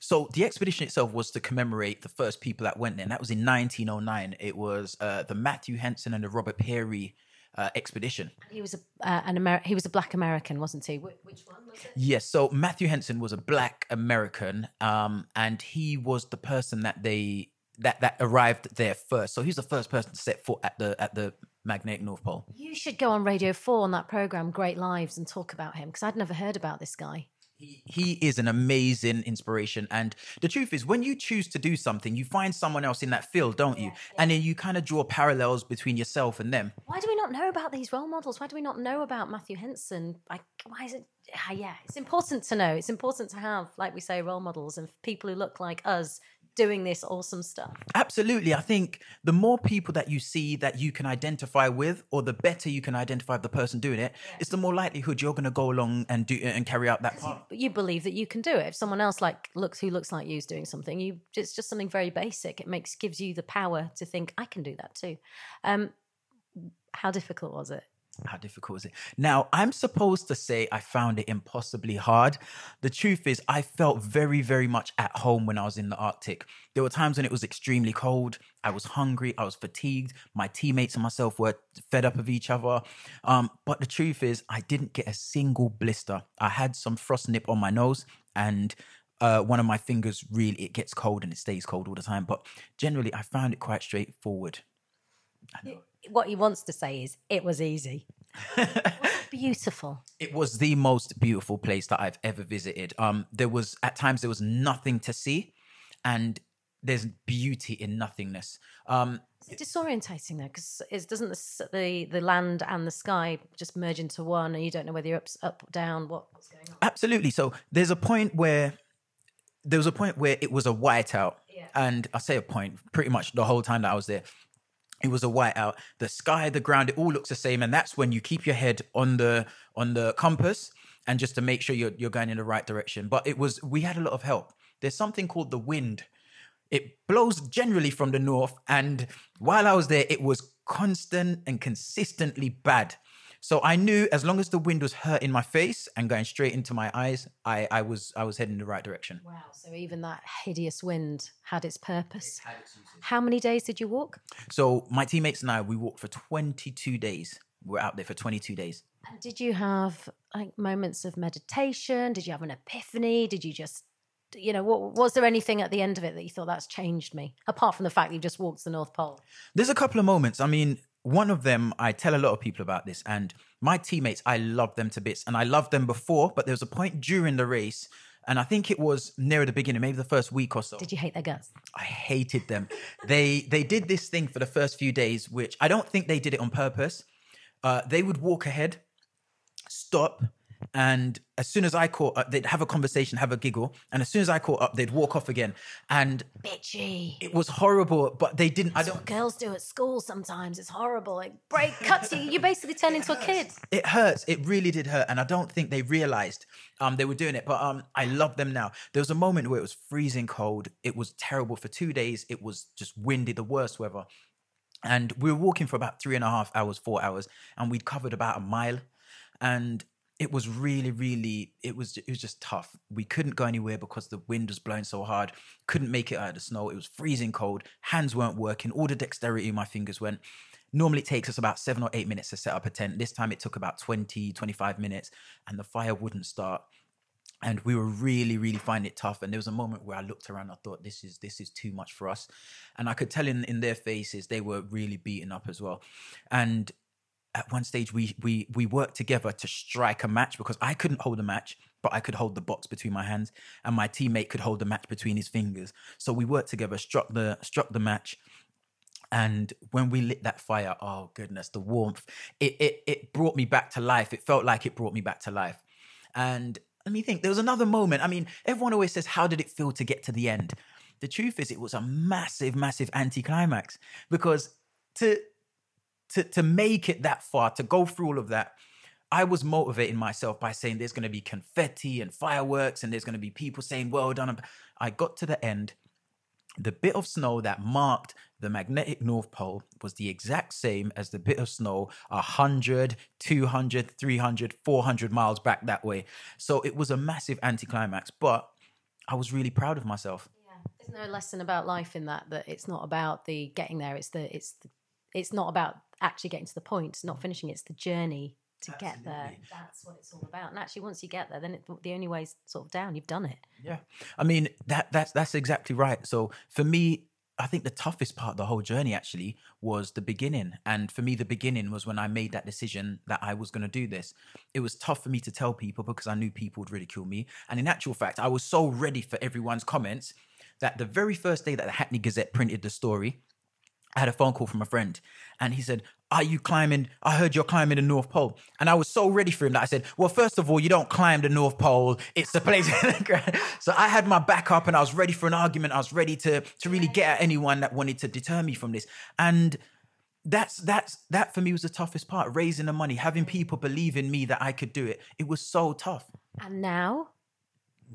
So the expedition itself was to commemorate the first people that went there, and that was in 1909. It was uh, the Matthew Henson and the Robert Peary uh, expedition. He was a uh, an Amer- he was a black American, wasn't he? Wh- which one was it? Yes, so Matthew Henson was a black American, um, and he was the person that they that that arrived there first. So he was the first person to set foot at the at the magnetic North Pole. You should go on Radio Four on that program, Great Lives, and talk about him because I'd never heard about this guy. He, he is an amazing inspiration. And the truth is, when you choose to do something, you find someone else in that field, don't you? And then you kind of draw parallels between yourself and them. Why do we not know about these role models? Why do we not know about Matthew Henson? Like, why is it? ah, Yeah, it's important to know. It's important to have, like we say, role models and people who look like us doing this awesome stuff. Absolutely. I think the more people that you see that you can identify with, or the better you can identify the person doing it, it's the more likelihood you're going to go along and do and carry out that part. But you believe that you can do it. If someone else like looks who looks like you is doing something, you it's just something very basic. It makes gives you the power to think I can do that too. Um, how difficult was it? How difficult is it? Now, I'm supposed to say I found it impossibly hard. The truth is, I felt very, very much at home when I was in the Arctic. There were times when it was extremely cold. I was hungry. I was fatigued. My teammates and myself were fed up of each other. Um, but the truth is, I didn't get a single blister. I had some frost nip on my nose and uh, one of my fingers really it gets cold and it stays cold all the time. But generally, I found it quite straightforward. What he wants to say is it was easy. Beautiful. It was the most beautiful place that I've ever visited. Um, there was at times there was nothing to see, and there's beauty in nothingness. Um, It's disorientating though, because it doesn't the, the the land and the sky just merge into one, and you don't know whether you're up, up down, what, what's going on. absolutely. So there's a point where there was a point where it was a whiteout, and I say a point pretty much the whole time that I was there. It was a whiteout. The sky, the ground, it all looks the same, and that's when you keep your head on the on the compass and just to make sure you're you're going in the right direction. But it was we had a lot of help. There's something called the wind. It blows generally from the north, and while I was there, it was constant and consistently bad. So I knew as long as the wind was hurting my face and going straight into my eyes, I, I was I was heading in the right direction. Wow! So even that hideous wind had its purpose. How many days did you walk? So my teammates and I, we walked for 22 days. We were out there for 22 days. And did you have like moments of meditation? Did you have an epiphany? Did you just, you know, what, was there anything at the end of it that you thought that's changed me? Apart from the fact that you just walked to the North Pole. There's a couple of moments. I mean, one of them, I tell a lot of people about this, and my teammates, I love them to bits, and I loved them before, but there was a point during the race, and I think it was near the beginning, maybe the first week or so. Did you hate their guts? I hated them. they they did this thing for the first few days, which I don't think they did it on purpose. Uh, they would walk ahead, stop, and as soon as I caught up, they'd have a conversation, have a giggle, and as soon as I caught up, they'd walk off again. And Bitchy. it was horrible, but they didn't. I don't. what girls do at school sometimes. It's horrible. Like break cuts you. You basically turn into a kid. It hurts. It really did hurt, and I don't think they realized um, they were doing it. But um, I love them now. There was a moment where it was freezing cold. It was terrible for two days. It was just windy, the worst weather, and we were walking for about three and a half hours, four hours, and we'd covered about a mile, and it was really, really, it was it was just tough. We couldn't go anywhere because the wind was blowing so hard. Couldn't make it out of the snow. It was freezing cold. Hands weren't working. All the dexterity my fingers went. Normally it takes us about seven or eight minutes to set up a tent. This time it took about 20, 25 minutes and the fire wouldn't start. And we were really, really finding it tough. And there was a moment where I looked around, I thought, this is this is too much for us. And I could tell in, in their faces they were really beaten up as well. And at one stage we we we worked together to strike a match because I couldn't hold a match, but I could hold the box between my hands, and my teammate could hold the match between his fingers. So we worked together, struck the struck the match. And when we lit that fire, oh goodness, the warmth, it, it it brought me back to life. It felt like it brought me back to life. And let me think, there was another moment. I mean, everyone always says, How did it feel to get to the end? The truth is, it was a massive, massive anticlimax because to to to make it that far, to go through all of that, I was motivating myself by saying there's going to be confetti and fireworks, and there's going to be people saying well done. I got to the end. The bit of snow that marked the magnetic North Pole was the exact same as the bit of snow 100, 200, 300, 400 miles back that way. So it was a massive anticlimax, but I was really proud of myself. Yeah. There's no lesson about life in that. That it's not about the getting there. It's the it's the, it's not about actually getting to the point. It's not mm. finishing. It's the journey to get there. That's what it's all about. And actually, once you get there, then it, the only way is sort of down. You've done it. Yeah, I mean that that's that's exactly right. So for me, I think the toughest part of the whole journey actually was the beginning. And for me, the beginning was when I made that decision that I was going to do this. It was tough for me to tell people because I knew people would ridicule me. And in actual fact, I was so ready for everyone's comments that the very first day that the Hackney Gazette printed the story, I had a phone call from a friend and he said, Are you climbing? I heard you're climbing the North Pole. And I was so ready for him that I said, Well, first of all, you don't climb the North Pole. It's the place. so I had my back up and I was ready for an argument. I was ready to, to really get at anyone that wanted to deter me from this. And that's that's that for me was the toughest part raising the money having people believe in me that i could do it it was so tough And now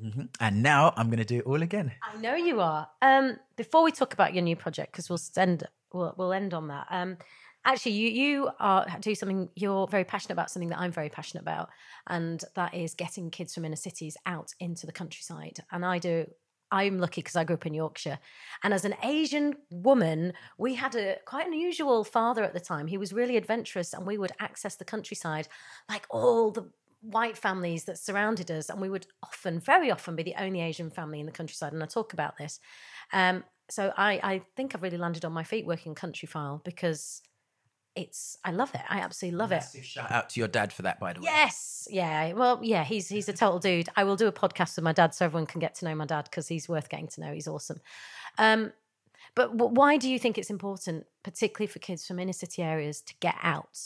Mhm. and now i'm going to do it all again I know you are. Um, before we talk about your new project, because we'll end we'll, we'll end on that. Um, actually, you you are do something. You're very passionate about something that I'm very passionate about, and that is getting kids from inner cities out into the countryside. And I do. I'm lucky because I grew up in Yorkshire, and as an Asian woman, we had a quite unusual father at the time. He was really adventurous, and we would access the countryside like all the white families that surrounded us, and we would often, very often, be the only Asian family in the countryside. And I talk about this. Um, so I, I think I've really landed on my feet working Countryfile because it's I love it. I absolutely love it. Shout out to your dad for that by the way Yes, yeah. Well, yeah. He's he's a total dude. I will do a podcast with my dad so everyone can get to know my dad because he's worth getting to know. He's awesome. Um, but w- why do you think it's important, particularly for kids from inner city areas, to get out?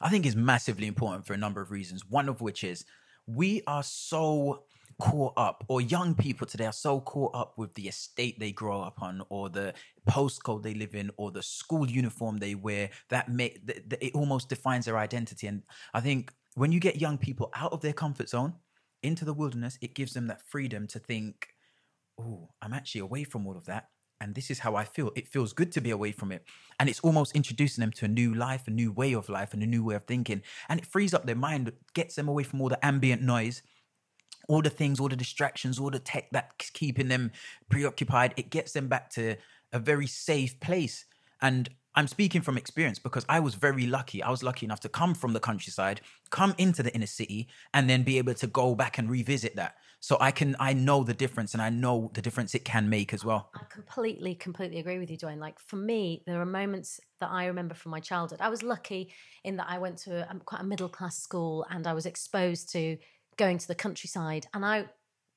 I think it's massively important for a number of reasons. One of which is we are so caught up, or young people today are so caught up with the estate they grow up on, or the postcode they live in, or the school uniform they wear. That make it almost defines their identity. And I think when you get young people out of their comfort zone into the wilderness, it gives them that freedom to think, "Oh, I'm actually away from all of that." And this is how I feel. It feels good to be away from it. And it's almost introducing them to a new life, a new way of life, and a new way of thinking. And it frees up their mind, gets them away from all the ambient noise, all the things, all the distractions, all the tech that's keeping them preoccupied. It gets them back to a very safe place. And I'm speaking from experience because I was very lucky. I was lucky enough to come from the countryside, come into the inner city, and then be able to go back and revisit that. So I can, I know the difference and I know the difference it can make as well. I completely, completely agree with you, Dwayne. Like for me, there are moments that I remember from my childhood. I was lucky in that I went to a, quite a middle class school and I was exposed to going to the countryside. And I,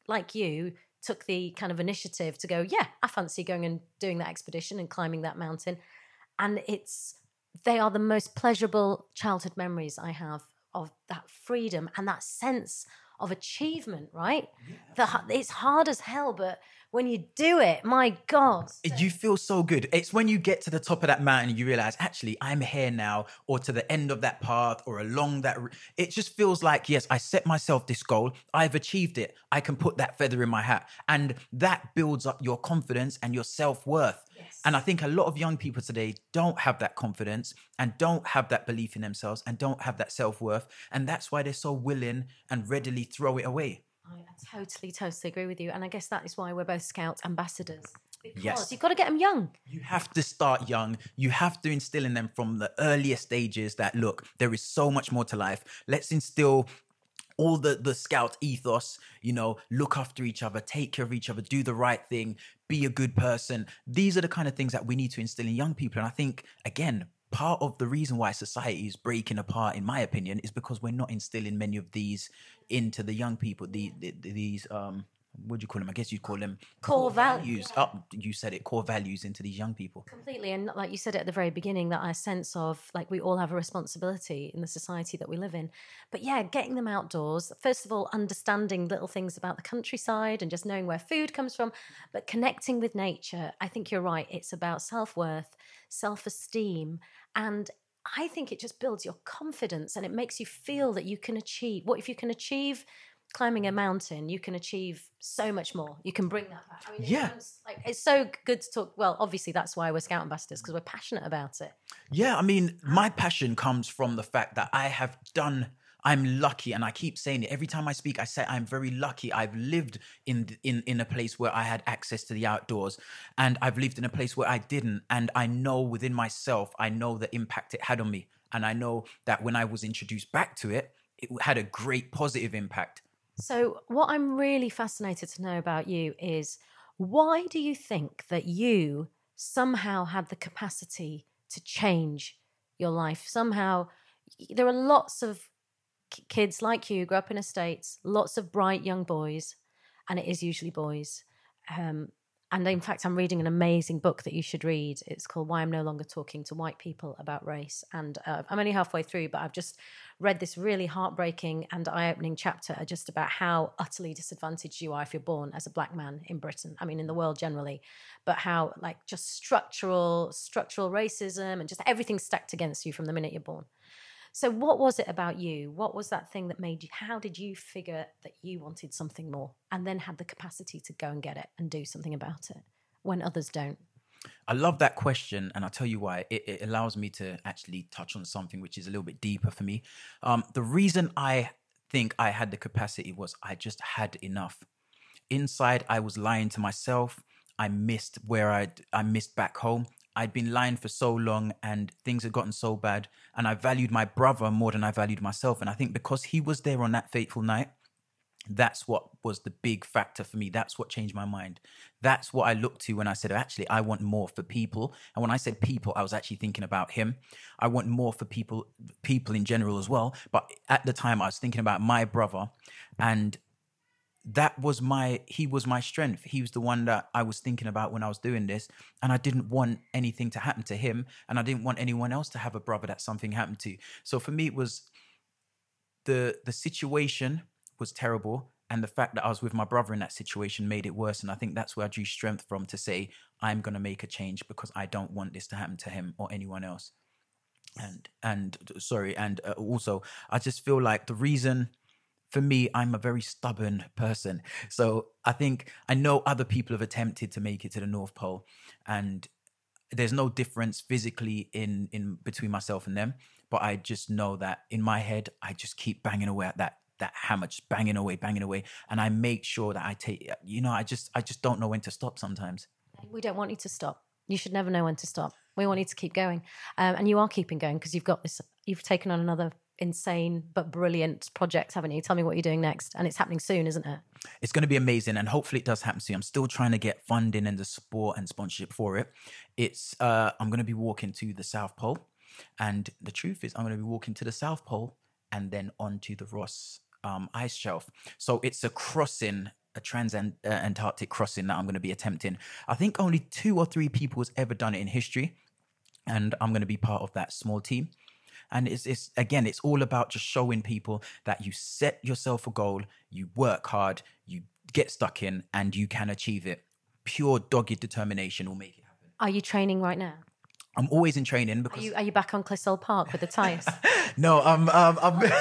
like you, took the kind of initiative to go, yeah, I fancy going and doing that expedition and climbing that mountain. And it's, they are the most pleasurable childhood memories I have of that freedom and that sense of achievement, right? The, it's hard as hell, but when you do it, my God. Eh, you feel so good. It's when you get to the top of that mountain you realize, actually, I'm here now, or to the end of that path, or along that. It just feels like, yes, I set myself this goal. I've achieved it. I can put that feather in my hat. And that builds up your confidence and your self worth. And I think a lot of young people today don't have that confidence and don't have that belief in themselves and don't have that self worth. And that's why they're so willing and readily throw it away. I totally, totally agree with you. And I guess that is why we're both Scout ambassadors. Because Yes. you've got to get them young. You have to start young. You have to instill in them from the earliest stages that look, there is so much more to life. Let's instill all the the scout ethos you know look after each other take care of each other do the right thing be a good person these are the kind of things that we need to instill in young people and i think again part of the reason why society is breaking apart, in my opinion, is because we're not instilling many of these into the young people. The, the, these um, what do you call them? I guess you'd call them Core val- values. Oh, you said it, core values into these young people. Completely. And like you said at the very beginning, that our sense of like we all have a responsibility in the society that we live in. But yeah, getting them outdoors, first of all, understanding little things about the countryside and just knowing where food comes from, but connecting with nature. I think you're right. It's about self worth, self esteem. And I think it just builds your confidence and it makes you feel that you can achieve what if you can achieve climbing a mountain, you can achieve so much more. You can bring that back. I mean, it Yeah. sounds like it's so good to talk. Well, obviously, that's why we're Scout ambassadors because we're passionate about it. Yeah, I mean, my passion comes from the fact that I have done. I'm lucky, and I keep saying it every time I speak. I say I'm very lucky. I've lived in in in a place where I had access to the outdoors, and I've lived in a place where I didn't. And I know within myself, I know the impact it had on me, and I know that when I was introduced back to it, it had a great positive impact. So, what I'm really fascinated to know about you is why do you think that you somehow had the capacity to change your life? Somehow, there are lots of kids like you, grow up in estates, lots of bright young boys, and it is usually boys. Um, and in fact, I'm reading an amazing book that you should read. It's called Why I'm No Longer Talking to White People About Race. And uh, I'm only halfway through, but I've just read this really heartbreaking and eye opening chapter just about how utterly disadvantaged you are if you're born as a black man in Britain. I mean, in the world generally, but how, like, just structural, structural racism and just everything stacked against you from the minute you're born. So, what was it about you? What was that thing that made you? How did you figure that you wanted something more and then had the capacity to go and get it and do something about it when others don't? I love that question, and I'll tell you why. It, it allows me to actually touch on something which is a little bit deeper for me. Um, the reason I think I had the capacity was I just had enough. Inside, I was lying to myself. I missed where I I missed back home. I'd been lying for so long, and things had gotten so bad. And I valued my brother more than I valued myself. And I think because he was there on that fateful night, that's what was the big factor for me. That's what changed my mind. That's what I looked to when I said, actually, I want more for people. And when I said people, I was actually thinking about him. I want more for people, people in general as well. But at the time, I was thinking about my brother, and that was my he was my strength. He was the one that i was thinking about when i was doing this and i didn't want anything to happen to him and i didn't want anyone else to have a brother that something happened to. So for me it was the the situation was terrible and the fact that i was with my brother in that situation made it worse and i think that's where i drew strength from to say i'm going to make a change because i don't want this to happen to him or anyone else. And and sorry and uh, also i just feel like the reason for me, I'm a very stubborn person. So I think I know other people have attempted to make it to the North Pole, and there's no difference physically in in between myself and them. But I just know that in my head, I just keep banging away at that that hammer, just banging away, banging away, and I make sure that I take. You know, I just I just don't know when to stop sometimes. We don't want you to stop. You should never know when to stop. We want you to keep going, um, and you are keeping going because you've got this. You've taken on another insane but brilliant project, haven't you? Tell me what you're doing next, and it's happening soon, isn't it? it's going to be amazing and hopefully it does happen soon. I'm still trying to get funding and the support and sponsorship for it. It's uh i'm going to be walking to the south pole and the truth is i'm going to be walking to the south pole and then onto the ross um, ice shelf. So it's a crossing a trans uh, antarctic crossing that i'm going to be attempting. I think only two or three people has ever done it in history and i'm going to be part of that small team and it's, it's again it's all about just showing people that you set yourself a goal you work hard you get stuck in and you can achieve it pure dogged determination will make it happen Are you training right now? i'm always in training Are you are you back on Clissold Park with the tyres? no i'm um, I'm, I'm,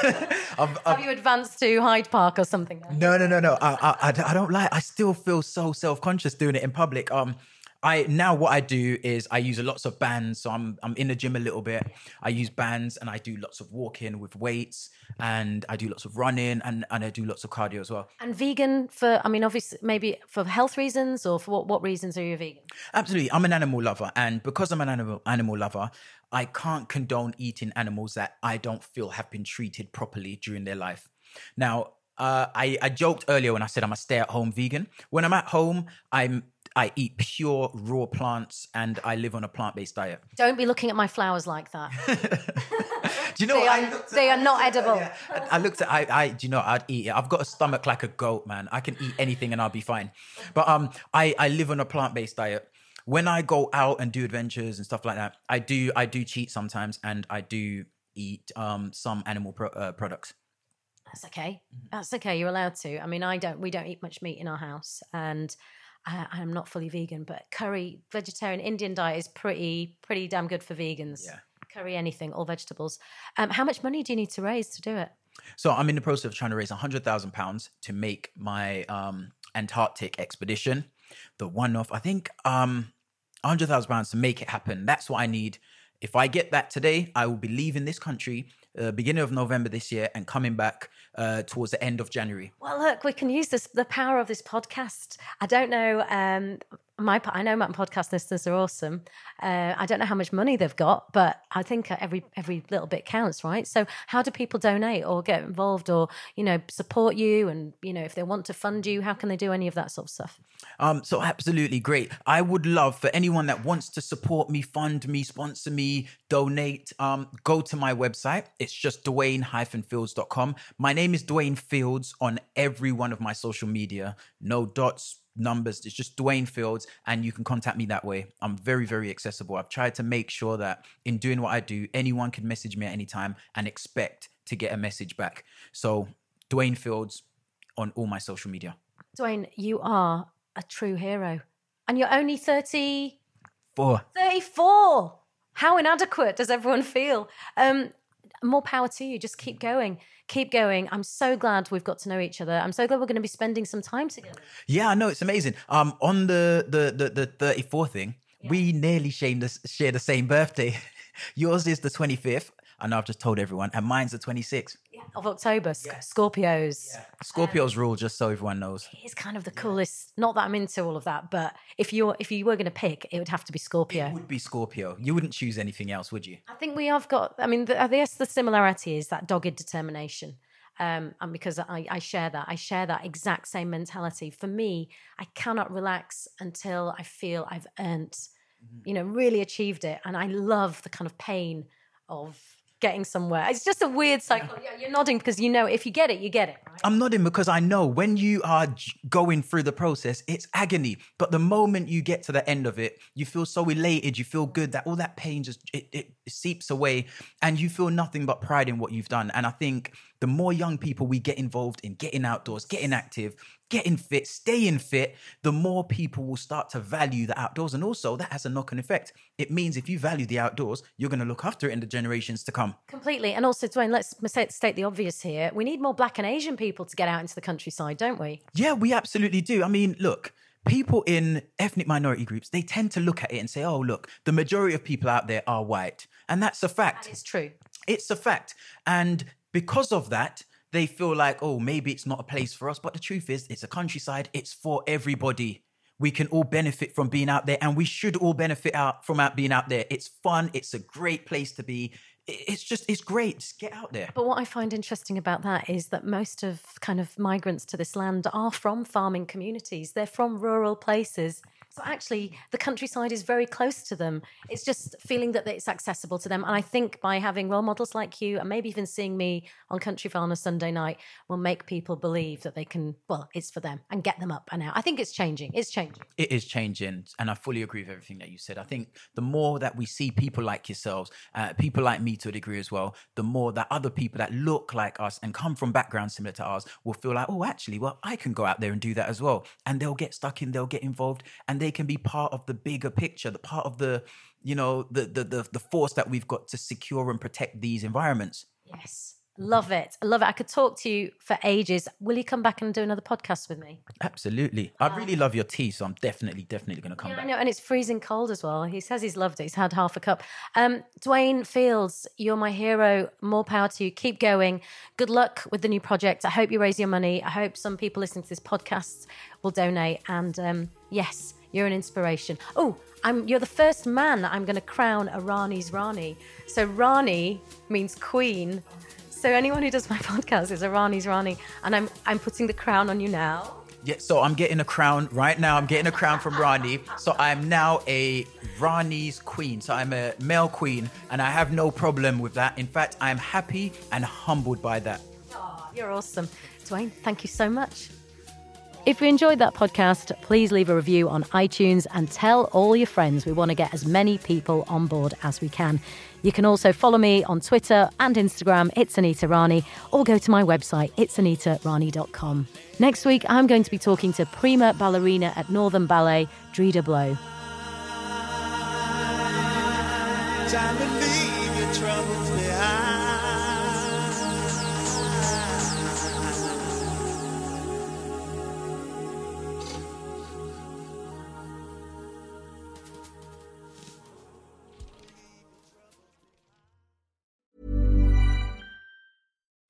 Have I'm you advanced to Hyde Park or something? now? no no no no I, I I I don't like i still feel so self-conscious doing it in public um I now what I do is I use lots of bands. So I'm I'm in the gym a little bit. I use bands and I do lots of walking with weights and I do lots of running and, and I do lots of cardio as well. And vegan for I mean, obviously maybe for health reasons or for what, what reasons are you vegan? Absolutely. I'm an animal lover. And because I'm an animal animal lover, I can't condone eating animals that I don't feel have been treated properly during their life. Now, uh, I, I joked earlier when I said I'm a stay at home vegan. When I'm at home, I'm I eat pure raw plants and I live on a plant based diet. Don't be looking at my flowers like that. Do you know They what are- I at- they are not edible. Yeah. I I looked at I, I do you know I'd eat it. I've got a stomach like a goat, man. I can eat anything and I'll be fine. But um I, I live on a plant based diet. When I go out and do adventures and stuff like that, I do I do cheat sometimes and I do eat um some animal pro- uh, products. That's okay. That's okay. You're allowed to. I mean, I don't. We don't eat much meat in our house, and I, I'm not fully vegan. But curry, vegetarian, Indian diet is pretty pretty damn good for vegans. Yeah. Curry anything, all vegetables. Um, how much money do you need to raise to do it? So I'm in the process of trying to raise hundred thousand pounds to make my um Antarctic expedition, the one off. I think um hundred thousand pounds to make it happen. That's what I need. If I get that today, I will be leaving this country uh, beginning of November this year and coming back uh, towards the end of January. Well, look, we can use this the power of this podcast. I don't know. Um, my I know my podcast listeners are awesome. Uh, I don't know how much money they've got, but I think every every little bit counts, right? So, how do people donate or get involved or you know support you? And you know, if they want to fund you, how can they do any of that sort of stuff? Um, so absolutely great. I would love for anyone that wants to support me, fund me, sponsor me, donate. Um, go to my website. It's just Dwayne-Fields.com. My name is Dwayne Fields on every one of my social media. No dots, numbers. It's just Dwayne Fields, and you can contact me that way. I'm very, very accessible. I've tried to make sure that in doing what I do, anyone can message me at any time and expect to get a message back. So Dwayne Fields on all my social media. Dwayne, you are a true hero, and you're only 30, Four. 34. How inadequate does everyone feel? Um, more power to you. Just keep going. Keep going. I'm so glad we've got to know each other. I'm so glad we're going to be spending some time together. Yeah, I know it's amazing. Um, on the the the, the 34 thing, we nearly share the, share the same birthday. Yours is the 25th, I know I've just told everyone, and mine's the 26th. Of October, Sc- Scorpios. Scorpio's rule, just so everyone knows. It's kind of the coolest. Not that I'm into all of that, but if you're if you were going to pick, it would have to be Scorpio. It would be Scorpio. You wouldn't choose anything else, would you? I think we have got. I mean, the, I guess the similarity is that dogged determination. Um, and because I, I share that, I share that exact same mentality. For me, I cannot relax until I feel I've earned, you know, really achieved it. And I love the kind of pain of getting somewhere. It's just a weird cycle. Yeah, You're nodding because you know if you get it, you get it. Right? I'm nodding because I know when you are going through the process, it's agony. But the moment you get to the end of it, you feel so elated, you feel good that all that pain just it, it seeps away, and you feel nothing but pride in what you've done. And I think the more young people we get involved in getting outdoors, getting active, getting fit, staying fit, the more people will start to value the outdoors. And also, that has a knock on effect. It means if you value the outdoors, you're going to look after it in the generations to come. Completely. And also, Dwayne, let's state state the obvious here. We need more black and Asian people to get out into the countryside, don't we? Yeah, we absolutely do. I mean, look, people in ethnic minority groups, they tend to look at it and say, oh, look, the majority of people out there are white. And that's a fact. It's true. It's a fact. And because of that, they feel like, oh, maybe it's not a place for us. But the truth is, it's a countryside, it's for everybody. We can all benefit from being out there, and we should all benefit out from out being out there. It's fun, it's a great place to be. It's just, it's great. Just get out there. But what I find interesting about that is that most of kind of migrants to this land are from farming communities. They're from rural places. So actually, the countryside is very close to them. It's just feeling that it's accessible to them. And I think by having role models like you, and maybe even seeing me on Countryfile on a Sunday night, will make people believe that they can. Well, it's for them and get them up and out. I think it's changing. It's changing. it is changing and i fully agree with everything that you said i think the more that we see people like yourselves uh, people like me to a degree as well the more that other people that look like us and come from backgrounds similar to ours will feel like oh actually well i can go out there and do that as well and they'll get stuck in they'll get involved and they can be part of the bigger picture the part of the you know the the the, the force that we've got to secure and protect these environments Yes. Love it. I love it. I could talk to you for ages. Will you come back and do another podcast with me? absolutely i really love your tea so i'm definitely definitely going to come Yeah, I back know, and it's freezing cold as well. He says he's loved it. He's had half a cup. Um, Dwayne Fields, you're my hero. More power to you. Keep going. Good luck with the new project. I hope you raise your money. I hope some people listening to this podcast will donate. And um, yes, you're an inspiration. Oh, I'm. You're the first man that I'm going to crown a Rani's Rani. So Rani means queen. So anyone who does my podcast is a Rani's Rani, and I'm I'm putting the crown on you now. Yeah, so I'm getting a crown right now. I'm getting a crown from Rani. So I'm now a Rani's queen. So I'm a male queen, and I have no problem with that. In fact, I'm happy and humbled by that. You're awesome. Dwayne, thank you so much. If you enjoyed that podcast, please leave a review on iTunes and tell all your friends. We want to get as many people on board as we can. You can also follow me on Twitter and Instagram, it's Anita Rani, or go to my website, itsanitarani.com. Next week, I'm going to be talking to prima ballerina at Northern Ballet, Dreda Blow.